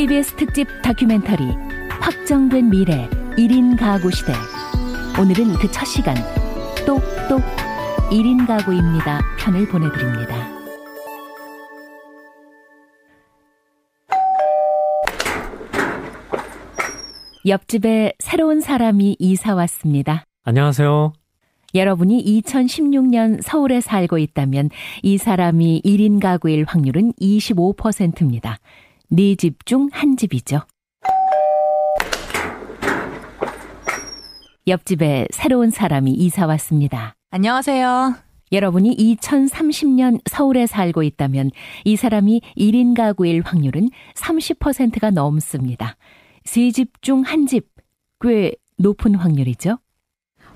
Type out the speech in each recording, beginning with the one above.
CBS 특집 다큐멘터리 확정된 미래 1인 가구 시대. 오늘은 그 첫 시간 똑똑 1인 가구입니다. 편을 보내드립니다. 옆집에 새로운 사람이 이사 왔습니다. 안녕하세요. 여러분이 2016년 서울에 살고 있다면 이 사람이 1인 가구일 확률은 25%입니다. 네 집 중 한 집이죠. 옆집에 새로운 사람이 이사 왔습니다. 안녕하세요. 여러분이 2030년 서울에 살고 있다면 이 사람이 1인 가구일 확률은 30%가 넘습니다. 세 집 중 한 집, 꽤 높은 확률이죠.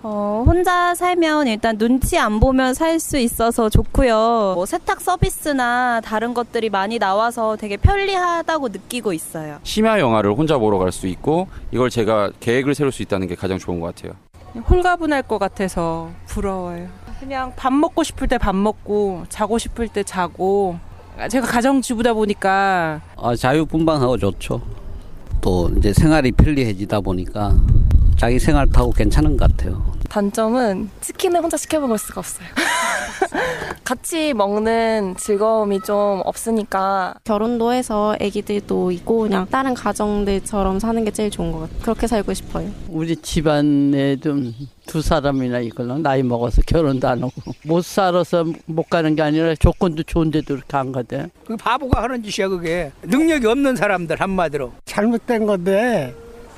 어, 혼자 살면 일단 눈치 안 보면 살 수 있어서 좋고요. 뭐 세탁 서비스나 다른 것들이 많이 나와서 되게 편리하다고 느끼고 있어요. 심야 영화를 혼자 보러 갈 수 있고 이걸 제가 계획을 세울 수 있다는 게 가장 좋은 것 같아요. 홀가분할 것 같아서 부러워요. 그냥 밥 먹고 싶을 때 밥 먹고 자고 싶을 때 자고 제가 가정주부다 보니까 아, 자유분방하고 좋죠. 또 이제 생활이 편리해지다 보니까 자기 생활 타고 괜찮은 것 같아요. 단점은 치킨을 혼자 시켜 먹을 수가 없어요. 같이 먹는 즐거움이 좀 없으니까 결혼도 해서 아기들도 있고 그냥 다른 가정들처럼 사는 게 제일 좋은 것 같아요. 그렇게 살고 싶어요. 우리 집안에 좀 두 사람이나 있거나 나이 먹어서 결혼도 안 하고 못 살아서 못 가는 게 아니라 조건도 좋은데도 이렇게 안 가대. 그 바보가 하는 짓이야 그게 능력이 없는 사람들 한마디로 잘못된 건데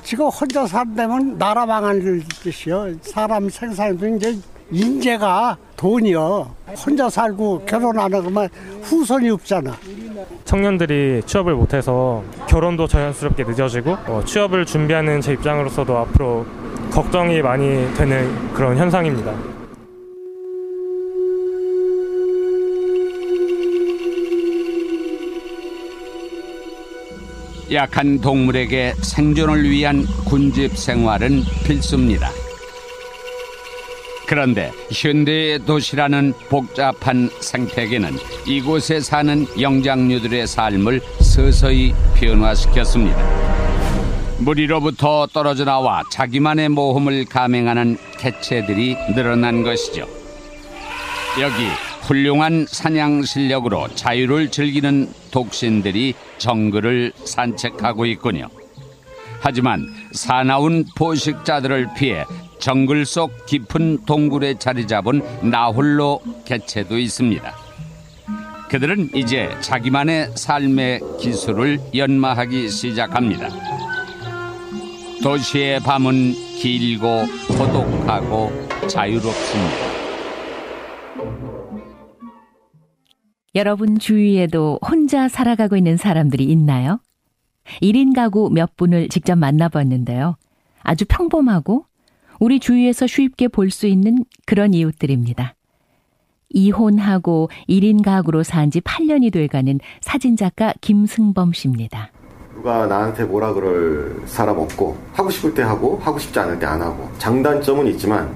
지금 혼자 산다면 나라 망할 짓이요. 사람 생산도 이제 인재가 돈이요. 혼자 살고 결혼 안 하고만 후손이 없잖아. 청년들이 취업을 못해서 결혼도 자연스럽게 늦어지고 어, 취업을 준비하는 제 입장으로서도 앞으로 걱정이 많이 되는 그런 현상입니다. 약한 동물에게 생존을 위한 군집 생활은 필수입니다. 그런데 현대의 도시라는 복잡한 생태계는 이곳에 사는 영장류들의 삶을 서서히 변화시켰습니다. 무리로부터 떨어져 나와 자기만의 모험을 감행하는 개체들이 늘어난 것이죠. 여기 훌륭한 사냥 실력으로 자유를 즐기는 독신들이 정글을 산책하고 있군요. 하지만 사나운 포식자들을 피해 정글 속 깊은 동굴에 자리 잡은 나홀로 개체도 있습니다. 그들은 이제 자기만의 삶의 기술을 연마하기 시작합니다. 도시의 밤은 길고 고독하고 자유롭습니다. 여러분 주위에도 혼자 살아가고 있는 사람들이 있나요? 1인 가구 몇 분을 직접 만나봤는데요. 아주 평범하고 우리 주위에서 쉽게 볼 수 있는 그런 이웃들입니다. 이혼하고 1인 가구로 산 지 8년이 돼가는 사진작가 김승범 씨입니다. 누가 나한테 뭐라 그럴 사람 없고 하고 싶을 때 하고 하고 싶지 않을 때 안 하고 장단점은 있지만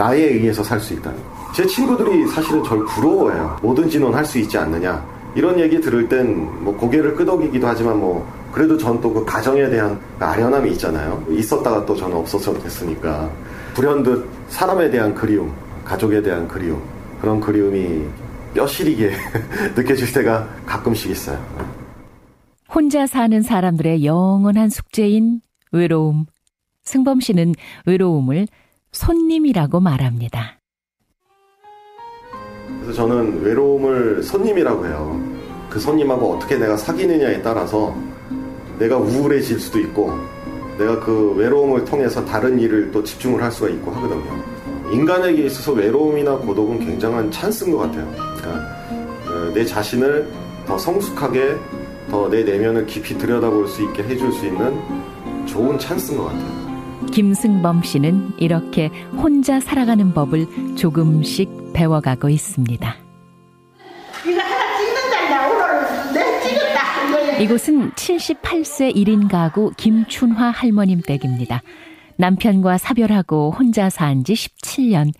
나에 의해서 살 수 있다는 거. 제 친구들이 사실은 절 부러워해요. 뭐든지 넌 할 수 있지 않느냐. 이런 얘기 들을 땐 뭐 고개를 끄덕이기도 하지만 뭐 그래도 전 또 그 가정에 대한 아련함이 있잖아요. 있었다가 또 저는 없어졌으니까 불현듯 사람에 대한 그리움, 가족에 대한 그리움 그런 그리움이 뼈시리게 느껴질 때가 가끔씩 있어요. 혼자 사는 사람들의 영원한 숙제인 외로움. 승범 씨는 외로움을 손님이라고 말합니다. 그래서 저는 외로움을 손님이라고 해요. 그 손님하고 어떻게 내가 사귀느냐에 따라서 내가 우울해질 수도 있고 내가 그 외로움을 통해서 다른 일을 또 집중을 할 수가 있고 하거든요. 인간에게 있어서 외로움이나 고독은 굉장한 찬스인 것 같아요. 그러니까 내 자신을 더 성숙하게 더 내 내면을 깊이 들여다볼 수 있게 해줄 수 있는 좋은 찬스인 것 같아요. 김승범 씨는 이렇게 혼자 살아가는 법을 조금씩 배워가고 있습니다. 이곳은 78세 1인 가구 김춘화 할머님 댁입니다. 남편과 사별하고 혼자 산 지 17년.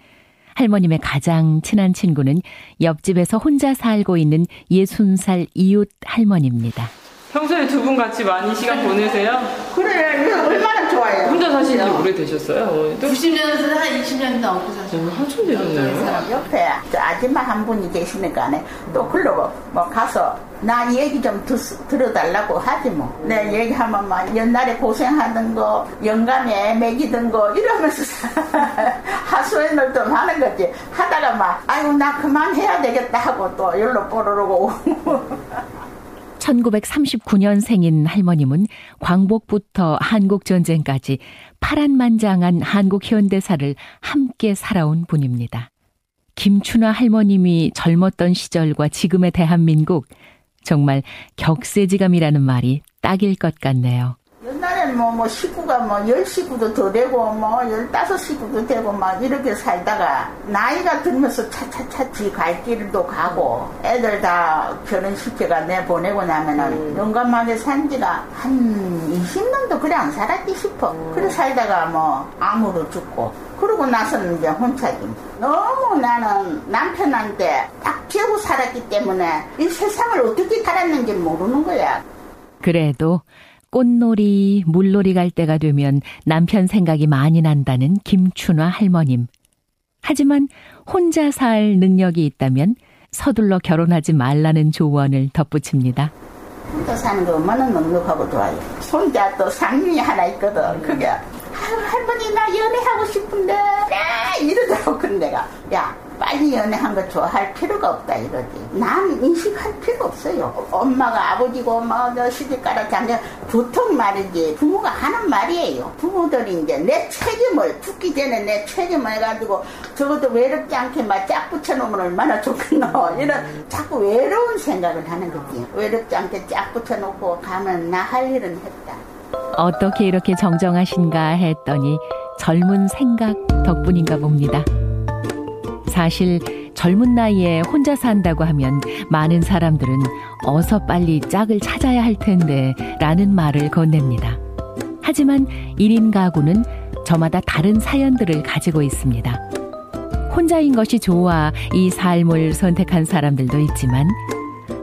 할머님의 가장 친한 친구는 옆집에서 혼자 살고 있는 60살 이웃 할머니입니다. 평소에 두 분 같이 많이 시간 보내세요? 그래, 이거 얼마나 좋아요. 혼자 사신 지 오래되셨어요? 어머니도? 90년에서 한 20년 넘게 사셨어요. 한참 되셨네요. 옆에 저 아줌마 한 분이 계시니까 또 글로 뭐 가서 나 얘기 좀 드, 들어달라고 하지 뭐. 내 얘기하면 막 옛날에 고생하던 거, 영감에 먹이던 거 이러면서 하소연을 좀 하는 거지. 하다가 막 아이고 나 그만해야 되겠다 하고 또 열로 뽀르르고 1939년생인 할머님은 광복부터 한국전쟁까지 파란만장한 한국 현대사를 함께 살아온 분입니다. 김춘화 할머님이 젊었던 시절과 지금의 대한민국, 정말 격세지감이라는 말이 딱일 것 같네요. 옛날엔 뭐, 뭐, 식구가 뭐, 열 식구도 더 되고, 뭐, 열다섯 식구도 되고, 막, 이렇게 살다가, 나이가 들면서 차차차 지갈 길도 가고, 애들 다 결혼시켜가 내 보내고 나면은, 영감하게 산 지가 한 20년도 그래 안 살았지 싶어. 그래 살다가 뭐, 암으로 죽고, 그러고 나서는 이제 혼자지. 너무 나는 남편한테 딱 피하고 살았기 때문에, 이 세상을 어떻게 살았는지 모르는 거야. 그래도, 꽃놀이, 물놀이 갈 때가 되면 남편 생각이 많이 난다는 김춘화 할머님. 하지만 혼자 살 능력이 있다면 서둘러 결혼하지 말라는 조언을 덧붙입니다. 혼자 사는 거 얼마나 넉넉하고 좋아요. 손자 또 상민이 하나 있거든. 그게 아유, 할머니 나 연애하고 싶은데 네 이러더라고 근데 내가 야 빨리 연애한 거 좋아할 필요가 없다 이러지. 난 인식할 필요 없어요. 엄마가 아버지고 엄마가 시집가라 장자 보통 말이지 부모가 하는 말이에요. 부모들이 이제 내 책임을 죽기 전에 내 책임을 해가지고 적어도 외롭지 않게 막 짝 붙여놓으면 얼마나 좋겠노. 이런 자꾸 외로운 생각을 하는 거지. 외롭지 않게 짝 붙여놓고 가면 나 할 일은 했다. 어떻게 이렇게 정정하신가 했더니 젊은 생각 덕분인가 봅니다. 사실 젊은 나이에 혼자 산다고 하면 많은 사람들은 어서 빨리 짝을 찾아야 할 텐데 라는 말을 건넵니다. 하지만 1인 가구는 저마다 다른 사연들을 가지고 있습니다. 혼자인 것이 좋아 이 삶을 선택한 사람들도 있지만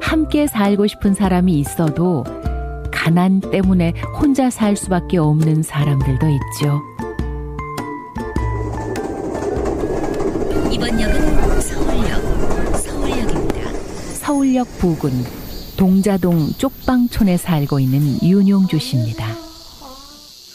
함께 살고 싶은 사람이 있어도 가난 때문에 혼자 살 수밖에 없는 사람들도 있죠. 이번 역은 서울역, 서울역입니다. 서울역 부근 동자동 쪽방촌에 살고 있는 윤용주 씨입니다.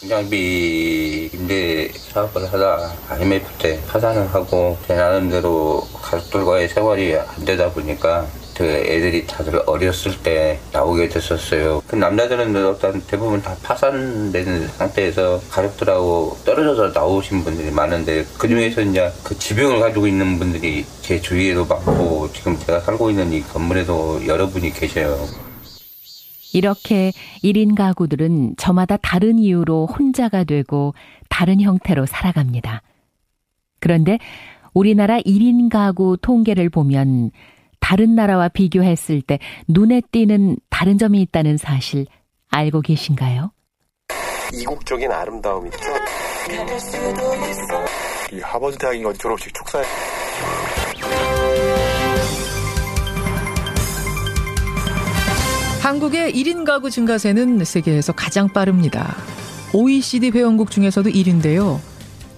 중장비 임대 사업을 하다 IMF 때 파산을 하고 제 나름대로 가족들과의 세월이 안 되다 보니까 그 애들이 다들 어렸을 때 나오게 됐었어요. 그 남자들은 일단 대부분 다 파산된 상태에서 가족들하고 떨어져서 나오신 분들이 많은데 그 중에서 이제 그 지병을 가지고 있는 분들이 제 주위에도 많고 지금 제가 살고 있는 이 건물에도 여러 분이 계셔요. 이렇게 1인 가구들은 저마다 다른 이유로 혼자가 되고 다른 형태로 살아갑니다. 그런데 우리나라 1인 가구 통계를 보면 다른 나라와 비교했을 때 눈에 띄는 다른 점이 있다는 사실 알고 계신가요? 이국적인 아름다움이 있죠. 이 하버드 대학인 건 졸업식 축사에 한국의 1인 가구 증가세는 세계에서 가장 빠릅니다. OECD 회원국 중에서도 1인데요.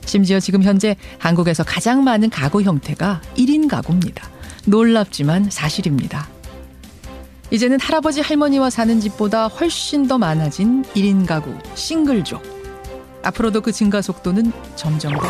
심지어 지금 현재 한국에서 가장 많은 가구 형태가 1인 가구입니다. 놀랍지만 사실입니다. 이제는 할아버지 할머니와 사는 집보다 훨씬 더 많아진 1인 가구, 싱글족. 앞으로도 그 증가 속도는 점점 더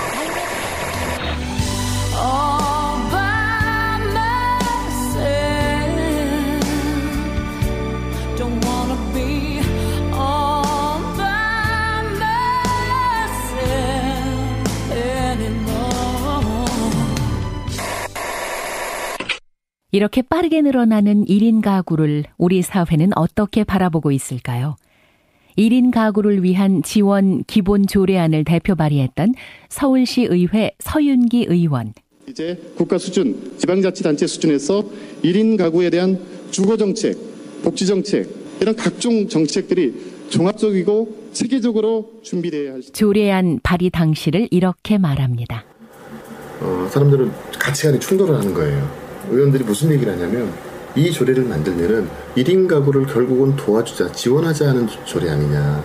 이렇게 빠르게 늘어나는 1인 가구를 우리 사회는 어떻게 바라보고 있을까요? 1인 가구를 위한 지원 기본 조례안을 대표 발의했던 서울시 의회 서윤기 의원. 이제 국가 수준, 지방자치단체 수준에서 1인 가구에 대한 주거 정책, 복지 정책, 이런 각종 정책들이 종합적이고 체계적으로 준비돼야 할 조례안 발의 당시를 이렇게 말합니다. 어, 사람들은 가치관이 충돌을 하는 거예요. 의원들이 무슨 얘기를 하냐면 이 조례를 만들면은 1인 가구를 결국은 도와주자, 지원하자 하는 조례 아니냐.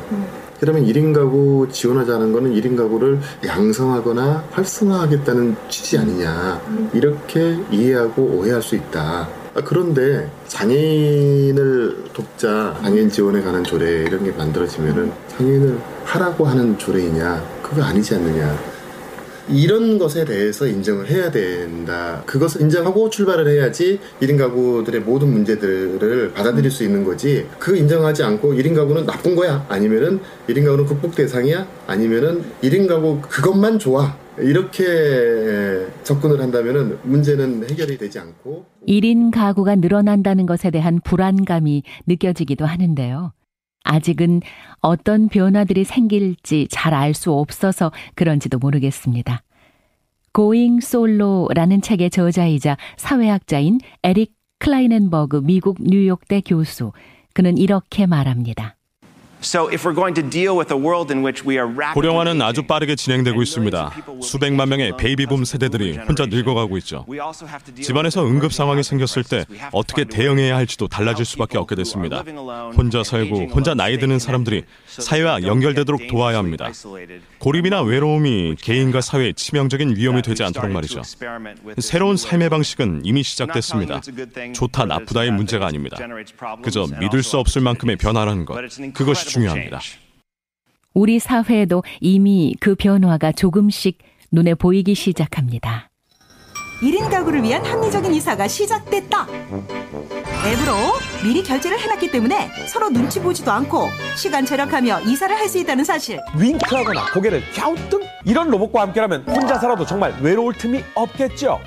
그러면 1인 가구 지원하자는 거는 1인 가구를 양성하거나 활성화하겠다는 취지 아니냐. 이렇게 이해하고 오해할 수 있다. 아, 그런데 장애인을 돕자, 장애인 지원에 관한 조례 이런 게 만들어지면은 장애인을 하라고 하는 조례이냐? 그거 아니지 않느냐. 이런 것에 대해서 인정을 해야 된다. 그것을 인정하고 출발을 해야지 1인 가구들의 모든 문제들을 받아들일 수 있는 거지. 그 인정하지 않고 1인 가구는 나쁜 거야. 아니면은 1인 가구는 극복 대상이야. 아니면은 1인 가구 그것만 좋아. 이렇게 접근을 한다면은 문제는 해결이 되지 않고 1인 가구가 늘어난다는 것에 대한 불안감이 느껴지기도 하는데요. 아직은 어떤 변화들이 생길지 잘 알 수 없어서 그런지도 모르겠습니다. Going Solo라는 책의 저자이자 사회학자인 에릭 클라이넨버그 미국 뉴욕대 교수. 그는 이렇게 말합니다. 고령화는 아주 빠르게 진행되고 있습니다. 수백만 명의 베이비붐 세대들이 혼자 늙어가고 있죠. 집안에서 응급 상황이 생겼을 때 어떻게 대응해야 할지도 달라질 수밖에 없게 됐습니다. 혼자 살고 혼자 나이 드는 사람들이 사회와 연결되도록 도와야 합니다. 고립이나 외로움이 개인과 사회에 치명적인 위험이 되지 않도록 말이죠. 새로운 삶의 방식은 이미 시작됐습니다. 좋다 나쁘다의 문제가 아닙니다. 그저 믿을 수 없을 만큼의 변화라는 것. 그것이 중요합니다. 우리 사회에도 이미 그 변화가 조금씩 눈에 보이기 시작합니다. 1인 가구를 위한 합리적인 이사가 시작됐다. 앱으로 미리 결제를 해놨기 때문에 서로 눈치 보지도 않고 시간 절약하며 이사를 할 수 있다는 사실. 윙크하거나 고개를 갸우뚱 이런 로봇과 함께라면 혼자 살아도 정말 외로울 틈이 없겠죠.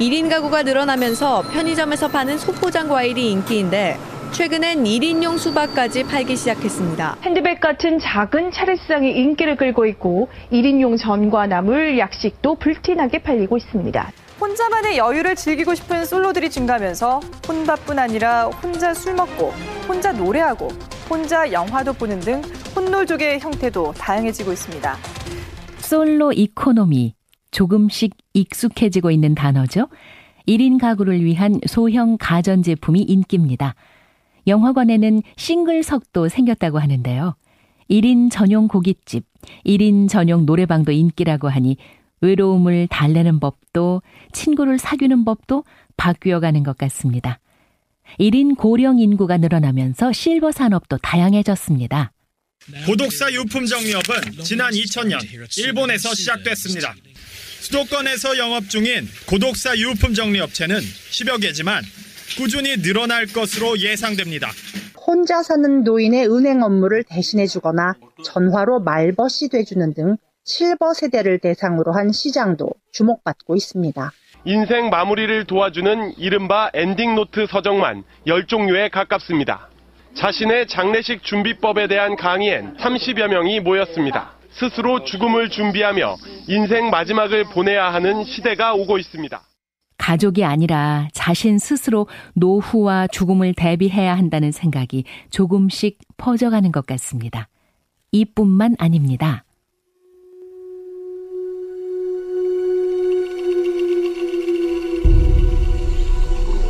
1인 가구가 늘어나면서 편의점에서 파는 소포장 과일이 인기인데 최근엔 1인용 수박까지 팔기 시작했습니다. 핸드백 같은 작은 차례상이 인기를 끌고 있고 1인용 전과 나물, 약식도 불티나게 팔리고 있습니다. 혼자만의 여유를 즐기고 싶은 솔로들이 증가하면서 혼밥뿐 아니라 혼자 술 먹고 혼자 노래하고 혼자 영화도 보는 등 혼놀족의 형태도 다양해지고 있습니다. solo economy 조금씩 익숙해지고 있는 단어죠. 1인 가구를 위한 소형 가전제품이 인기입니다. 영화관에는 싱글석도 생겼다고 하는데요. 1인 전용 고깃집, 1인 전용 노래방도 인기라고 하니 외로움을 달래는 법도 친구를 사귀는 법도 바뀌어가는 것 같습니다. 1인 고령 인구가 늘어나면서 실버 산업도 다양해졌습니다. 고독사 유품 정리업은 지난 2000년 일본에서 시작됐습니다. 수도권에서 영업 중인 고독사 유품 정리업체는 10여 개지만 꾸준히 늘어날 것으로 예상됩니다. 혼자 사는 노인의 은행 업무를 대신해 주거나 전화로 말벗이 돼주는 등 실버 세대를 대상으로 한 시장도 주목받고 있습니다. 인생 마무리를 도와주는 이른바 엔딩노트 서적만 10종류에 가깝습니다. 자신의 장례식 준비법에 대한 강의엔 30여 명이 모였습니다. 스스로 죽음을 준비하며 인생 마지막을 보내야 하는 시대가 오고 있습니다. 가족이 아니라 자신 스스로 노후와 죽음을 대비해야 한다는 생각이 조금씩 퍼져가는 것 같습니다. 이뿐만 아닙니다.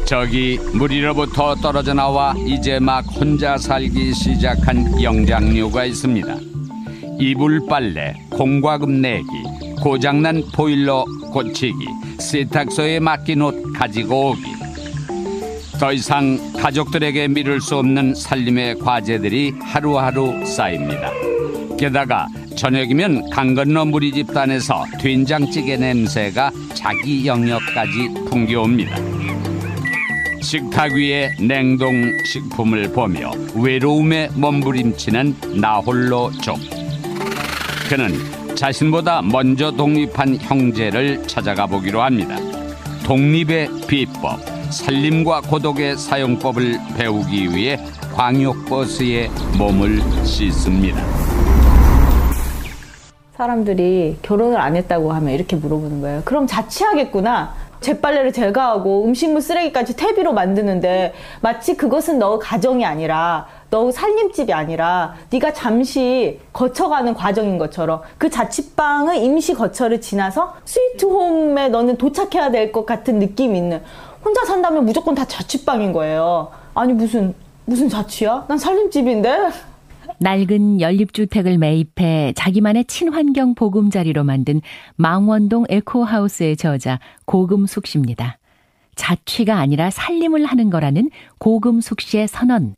저기 무리로부터 떨어져 나와 이제 막 혼자 살기 시작한 영장류가 있습니다. 이불 빨래, 공과금 내기, 고장난 보일러 고치기, 세탁소에 맡긴 옷 가지고 오기. 더 이상 가족들에게 미룰 수 없는 살림의 과제들이 하루하루 쌓입니다. 게다가 저녁이면 강 건너 무리 집단에서 된장찌개 냄새가 자기 영역까지 풍겨옵니다. 식탁 위에 냉동 식품을 보며 외로움에 몸부림치는 나홀로 족. 그는 자신보다 먼저 독립한 형제를 찾아가 보기로 합니다. 독립의 비법, 살림과 고독의 사용법을 배우기 위해 광역버스에 몸을 씻습니다. 사람들이 결혼을 안 했다고 하면 이렇게 물어보는 거예요. 그럼 자취하겠구나. 재빨래를 제가 하고 음식물 쓰레기까지 퇴비로 만드는데 마치 그것은 너 가정이 아니라 너 살림집이 아니라 네가 잠시 거쳐가는 과정인 것처럼 그 자취방의 임시 거처를 지나서 스위트홈에 너는 도착해야 될 것 같은 느낌이 있는 혼자 산다면 무조건 다 자취방인 거예요. 아니 무슨 무슨 자취야? 난 살림집인데. 낡은 연립주택을 매입해 자기만의 친환경 보금자리로 만든 망원동 에코하우스의 저자 고금숙 씨입니다. 자취가 아니라 살림을 하는 거라는 고금숙 씨의 선언.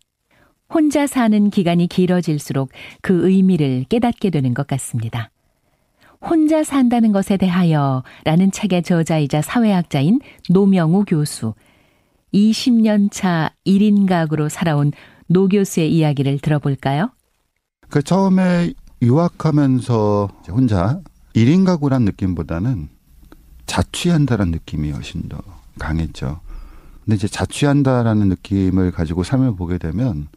혼자 사는 기간이 길어질수록 그 의미를 깨닫게 되는 것 같습니다. 혼자 산다는 것에 대하여 라는 책의 저자이자 사회학자인 노명우 교수. 20년 차 1인 가구로 살아온 노 교수의 이야기를 들어볼까요? 그 처음에 유학하면서 혼자 1인 가구란 느낌보다는 자취한다는 느낌이 훨씬 더 강했죠. 근데 이제 자취한다라는 느낌을 가지고 삶을 보게 되면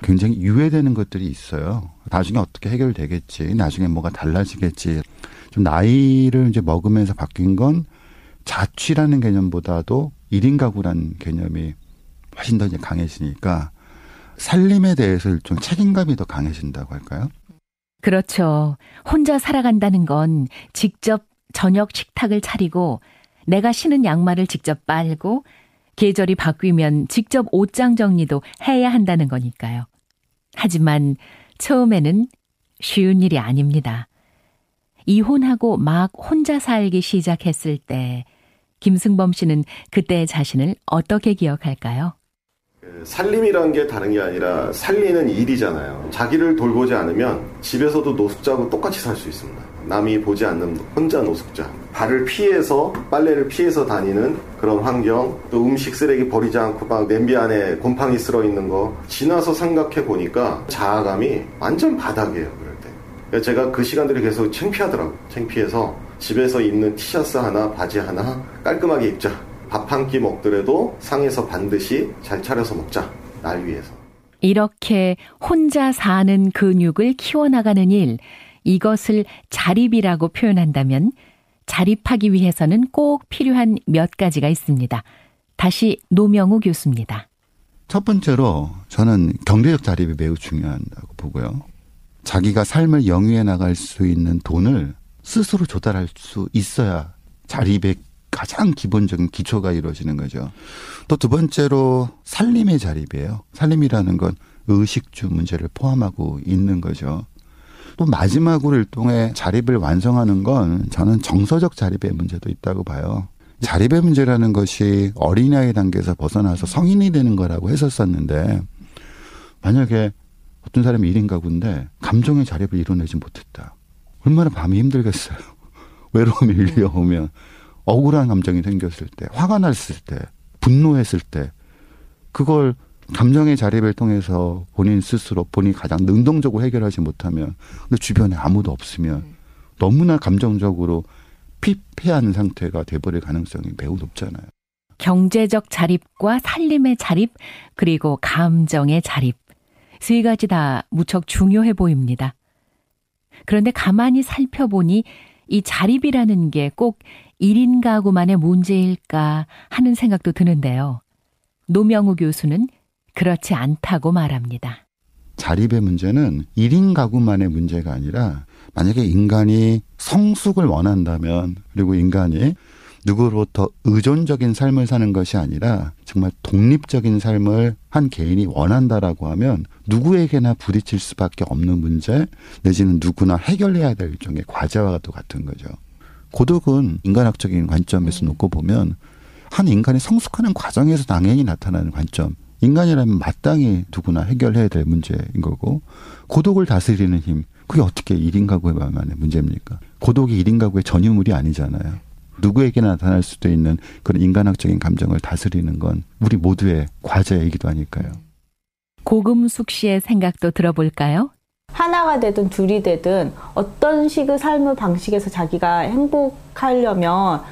굉장히 유예되는 것들이 있어요. 나중에 어떻게 해결되겠지. 나중에 뭐가 달라지겠지. 좀 나이를 이제 먹으면서 바뀐 건 자취라는 개념보다도 1인 가구라는 개념이 훨씬 더 이제 강해지니까 살림에 대해서 일종 책임감이 더 강해진다고 할까요? 그렇죠. 혼자 살아간다는 건 직접 저녁 식탁을 차리고 내가 신은 양말을 직접 빨고 계절이 바뀌면 직접 옷장 정리도 해야 한다는 거니까요. 하지만 처음에는 쉬운 일이 아닙니다. 이혼하고 막 혼자 살기 시작했을 때 김승범 씨는 그때의 자신을 어떻게 기억할까요? 살림이란 게 다른 게 아니라 살리는 일이잖아요. 자기를 돌보지 않으면 집에서도 노숙자하고 똑같이 살 수 있습니다. 남이 보지 않는 혼자 노숙자. 발을 피해서 빨래를 피해서 다니는 그런 환경, 또 음식 쓰레기 버리지 않고 막 냄비 안에 곰팡이 쓸어 있는 거 지나서 생각해 보니까 자아감이 완전 바닥이에요. 그럴 때. 제가 그 시간들이 계속 창피하더라고. 창피해서 집에서 입는 티셔츠 하나, 바지 하나 깔끔하게 입자. 밥 한 끼 먹더라도 상에서 반드시 잘 차려서 먹자. 날 위해서. 이렇게 혼자 사는 근육을 키워나가는 일, 이것을 자립이라고 표현한다면 자립하기 위해서는 꼭 필요한 몇 가지가 있습니다. 다시 노명우 교수입니다. 첫 번째로 저는 경제적 자립이 매우 중요하다고 보고요. 자기가 삶을 영위해 나갈 수 있는 돈을 스스로 조달할 수 있어야 자립의 가장 기본적인 기초가 이루어지는 거죠. 또 두 번째로 살림의 자립이에요. 살림이라는 건 의식주 문제를 포함하고 있는 거죠. 또 마지막으로 일종의 자립을 완성하는 건 저는 정서적 자립의 문제도 있다고 봐요. 자립의 문제라는 것이 어린아이 단계에서 벗어나서 성인이 되는 거라고 했었었는데 만약에 어떤 사람이 1인 가구인데 감정의 자립을 이뤄내지 못했다. 얼마나 밤이 힘들겠어요. 외로움이 밀려오면 억울한 감정이 생겼을 때, 화가 났을 때, 분노했을 때, 그걸 감정의 자립을 통해서 본인 스스로 본인이 가장 능동적으로 해결하지 못하면, 근데 주변에 아무도 없으면 너무나 감정적으로 피폐한 상태가 돼버릴 가능성이 매우 높잖아요. 경제적 자립과 살림의 자립, 그리고 감정의 자립. 세 가지 다 무척 중요해 보입니다. 그런데 가만히 살펴보니 이 자립이라는 게 꼭 1인 가구만의 문제일까 하는 생각도 드는데요. 노명우 교수는 그렇지 않다고 말합니다. 자립의 문제는 1인 가구만의 문제가 아니라 만약에 인간이 성숙을 원한다면 그리고 인간이 누구로부터 의존적인 삶을 사는 것이 아니라 정말 독립적인 삶을 한 개인이 원한다라고 하면 누구에게나 부딪힐 수밖에 없는 문제 내지는 누구나 해결해야 될 일종의 과제와도 같은 거죠. 고독은 인간학적인 관점에서 놓고 보면 한 인간이 성숙하는 과정에서 당연히 나타나는 관점. 인간이라면 마땅히 누구나 해결해야 될 문제인 거고 고독을 다스리는 힘. 그게 어떻게 1인 가구에 만의 문제입니까? 고독이 1인 가구의 전유물이 아니잖아요. 누구에게나 나타날 수도 있는 그런 인간학적인 감정을 다스리는 건 우리 모두의 과제이기도 하니까요. 고금숙 씨의 생각도 들어볼까요? 하나가 되든 둘이 되든 어떤 식의 삶의 방식에서 자기가 행복하려면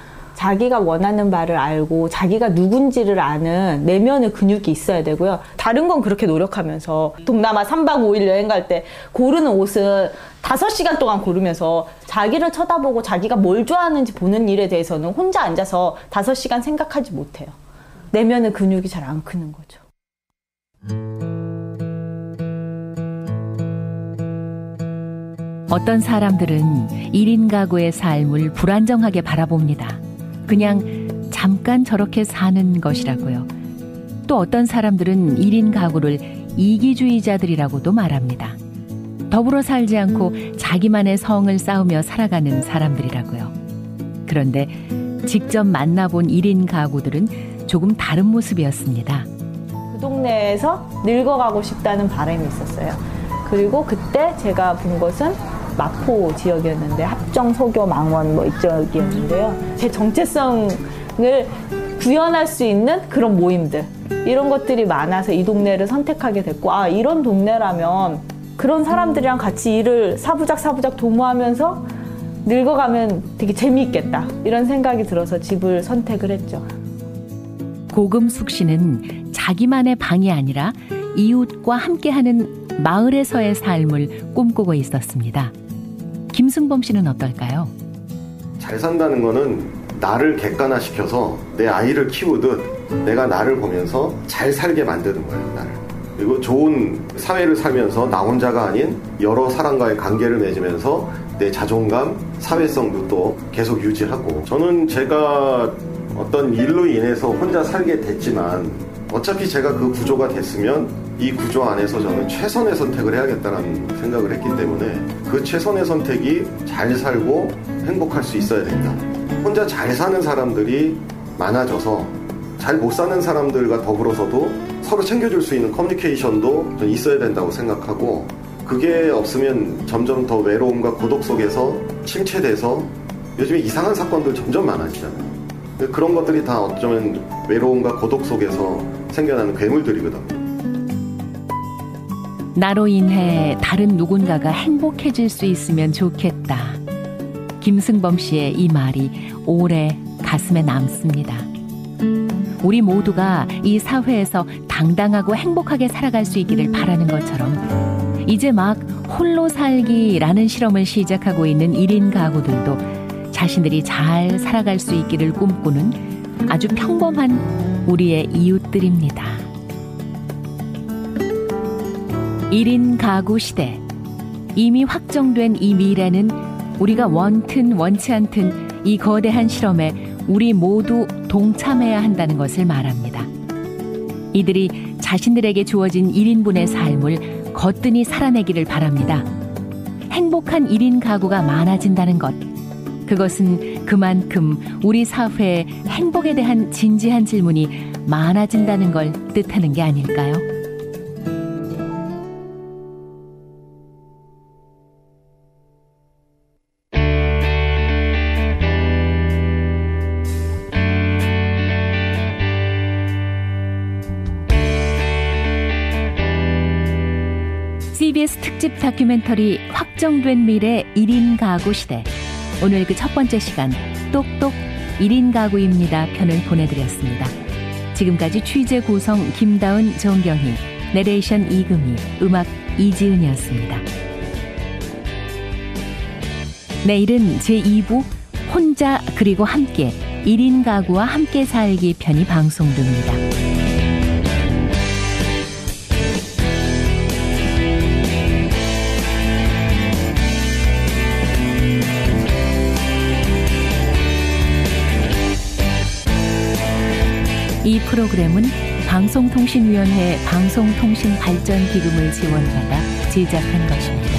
자기가 원하는 바를 알고 자기가 누군지를 아는 내면의 근육이 있어야 되고요. 다른 건 그렇게 노력하면서 동남아 3박 5일 여행 갈 때 고르는 옷은 5시간 동안 고르면서 자기를 쳐다보고 자기가 뭘 좋아하는지 보는 일에 대해서는 혼자 앉아서 5시간 생각하지 못해요. 내면의 근육이 잘 안 크는 거죠. 어떤 사람들은 1인 가구의 삶을 불안정하게 바라봅니다. 그냥 잠깐 저렇게 사는 것이라고요. 또 어떤 사람들은 1인 가구를 이기주의자들이라고도 말합니다. 더불어 살지 않고 자기만의 성을 쌓으며 살아가는 사람들이라고요. 그런데 직접 만나본 1인 가구들은 조금 다른 모습이었습니다. 그 동네에서 늙어가고 싶다는 바람이 있었어요. 그리고 그때 제가 본 것은 마포 지역이었는데 합정, 소교, 망원 뭐 이쪽이었는데요. 제 정체성을 구현할 수 있는 그런 모임들 이런 것들이 많아서 이 동네를 선택하게 됐고 아 이런 동네라면 그런 사람들이랑 같이 일을 사부작 사부작 도모하면서 늙어가면 되게 재미있겠다 이런 생각이 들어서 집을 선택을 했죠. 고금숙 씨는 자기만의 방이 아니라 이웃과 함께하는 마을에서의 삶을 꿈꾸고 있었습니다. 김승범 씨는 어떨까요? 잘 산다는 거는 나를 객관화시켜서 내 아이를 키우듯 내가 나를 보면서 잘 살게 만드는 거예요, 나를. 그리고 좋은 사회를 살면서 나 혼자가 아닌 여러 사람과의 관계를 맺으면서 내 자존감, 사회성도 또 계속 유지하고 저는 제가 어떤 일로 인해서 혼자 살게 됐지만 어차피 제가 그 구조가 됐으면 이 구조 안에서 저는 최선의 선택을 해야겠다는 생각을 했기 때문에 그 최선의 선택이 잘 살고 행복할 수 있어야 된다. 혼자 잘 사는 사람들이 많아져서 잘 못 사는 사람들과 더불어서도 서로 챙겨줄 수 있는 커뮤니케이션도 있어야 된다고 생각하고 그게 없으면 점점 더 외로움과 고독 속에서 침체돼서 요즘에 이상한 사건들 점점 많아지잖아요. 그런 것들이 다 어쩌면 외로움과 고독 속에서 생겨나는 괴물들이거든요. 나로 인해 다른 누군가가 행복해질 수 있으면 좋겠다. 김승범 씨의 이 말이 오래 가슴에 남습니다. 우리 모두가 이 사회에서 당당하고 행복하게 살아갈 수 있기를 바라는 것처럼 이제 막 홀로 살기라는 실험을 시작하고 있는 1인 가구들도 자신들이 잘 살아갈 수 있기를 꿈꾸는 아주 평범한 우리의 이웃들입니다. 1인 가구 시대. 이미 확정된 이 미래는 우리가 원튼 원치 않든 이 거대한 실험에 우리 모두 동참해야 한다는 것을 말합니다. 이들이 자신들에게 주어진 1인분의 삶을 거뜬히 살아내기를 바랍니다. 행복한 1인 가구가 많아진다는 것. 그것은 그만큼 우리 사회의 행복에 대한 진지한 질문이 많아진다는 걸 뜻하는 게 아닐까요? CBS 특집 다큐멘터리 확정된 미래 1인 가구 시대. 오늘 그 첫 번째 시간 똑똑 1인 가구입니다 편을 보내드렸습니다. 지금까지 취재 구성 김다은 정경희, 내레이션 이금희, 음악 이지은이었습니다. 내일은 제2부 혼자 그리고 함께 1인 가구와 함께 살기 편이 방송됩니다. 이 프로그램은 방송통신위원회 방송통신발전기금을 지원받아 제작한 것입니다.